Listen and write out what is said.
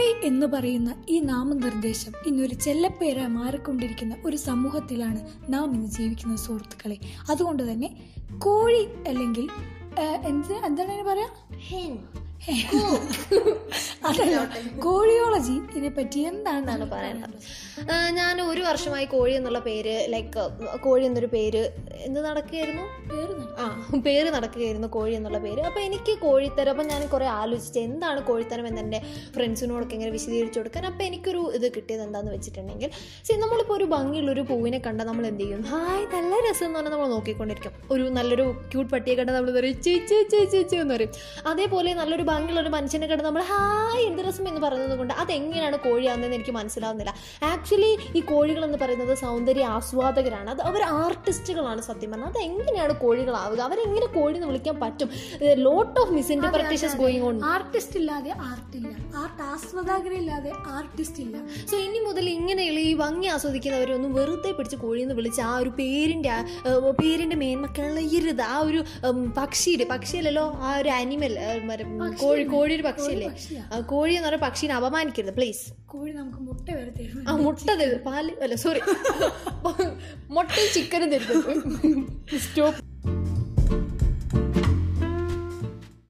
എന്ന് പറയുന്ന ഈ നാമനിർദ്ദേശം ഇന്നൊരു ചെല്ലപ്പേരായി മാറിക്കൊണ്ടിരിക്കുന്ന ഒരു സമൂഹത്തിലാണ് നാം ഇന്ന് ജീവിക്കുന്ന സുഹൃത്തുക്കളെ. അതുകൊണ്ട് തന്നെ കോഴി അല്ലെങ്കിൽ എന്ത് എന്താണ് പറയാ? അതല്ല കോഴിയോളജി ഇതിനെ പറ്റി എന്താണെന്നാണ് പറയുന്നത്? ഞാൻ ഒരു വർഷമായി കോഴി എന്നുള്ള പേര് ലൈക്ക് കോഴി എന്നൊരു പേര് എന്ത് നടക്കുകയായിരുന്നു? പേര് ആ പേര് നടക്കുകയായിരുന്നു കോഴി എന്നുള്ള പേര്. അപ്പോൾ എനിക്ക് കോഴിത്തരം അപ്പം ഞാൻ കുറേ ആലോചിച്ച് എന്താണ് കോഴിത്തരം എന്ന് എന്റെ ഫ്രണ്ട്സിനോടൊക്കെ ഇങ്ങനെ വിശദീകരിച്ചു കൊടുക്കാൻ. അപ്പോൾ എനിക്കൊരു ഇത് കിട്ടിയത് എന്താണെന്ന് വെച്ചിട്ടുണ്ടെങ്കിൽ സി നമ്മളിപ്പോൾ ഒരു ഭംഗിയുള്ളൊരു പൂവിനെ കണ്ടാൽ നമ്മൾ എന്ത് ചെയ്യും? ഹായ് നല്ല രസം എന്ന് പറഞ്ഞാൽ നമ്മൾ നോക്കിക്കൊണ്ടിരിക്കും. ഒരു നല്ലൊരു ക്യൂട്ട് പട്ടിയെ കണ്ടാൽ നമ്മൾ പറയും? ചേച്ചി ചേച്ചി ചേ ചേ ചേ എന്ന് പറയും. അതേപോലെ നല്ലൊരു ഭംഗിയുള്ള ഒരു മനുഷ്യനെ കണ്ട് നമ്മൾ ഹായ് എന്ത് രസം എന്ന് പറയുന്നത് കൊണ്ട് അതെങ്ങനെയാണ് കോഴിയാവുന്നതെന്ന് എനിക്ക് മനസ്സിലാവുന്നില്ല. ആക്ച്വലി ഈ കോഴികൾ എന്ന് പറയുന്നത് സൗന്ദര്യ ആസ്വാദകരാണ്. അത് അവർ ആർട്ടിസ്റ്റുകളാണ് സത്യം പറഞ്ഞാൽ അത് എങ്ങനെയാണ് കോഴികളാവുക? അവരെങ്ങനെ കോഴി എന്ന് വിളിക്കാൻ പറ്റും? Lot of misinterpretations going on artist ഇല്ലാതെ ആർട്ട് ഇല്ല. ആർട്ട് ആസ്വാദകരില്ലാതെ ആർട്ടിസ്റ്റ് ഇല്ല. സോ ഇനി മുതൽ ഇങ്ങനെയുള്ള ഈ ഭംഗി ആസ്വദിക്കുന്നവരൊന്നും വെറുതെ പിടിച്ച് കോഴി എന്ന് വിളിച്ച് ആ ഒരു പേരിന്റെ പേരിന്റെ മേന്മ കളയരുത്. ആ ഒരു പക്ഷിയുടെ പക്ഷിയല്ലല്ലോ ആ ഒരു അനിമൽ കോഴി കോഴി ഒരു പക്ഷിയല്ലേ? പക്ഷിയാ. കോഴി എന്ന് പറഞ്ഞ പക്ഷീനെ അപമാനിക്കരുത് പ്ലീസ് കോഴി നമുക്ക് മുട്ട വരെ തരും ആ മുട്ട തരും. പാൽ അല്ല സോറി മുട്ടയും ചിക്കനും തരും. സ്റ്റോപ്പ്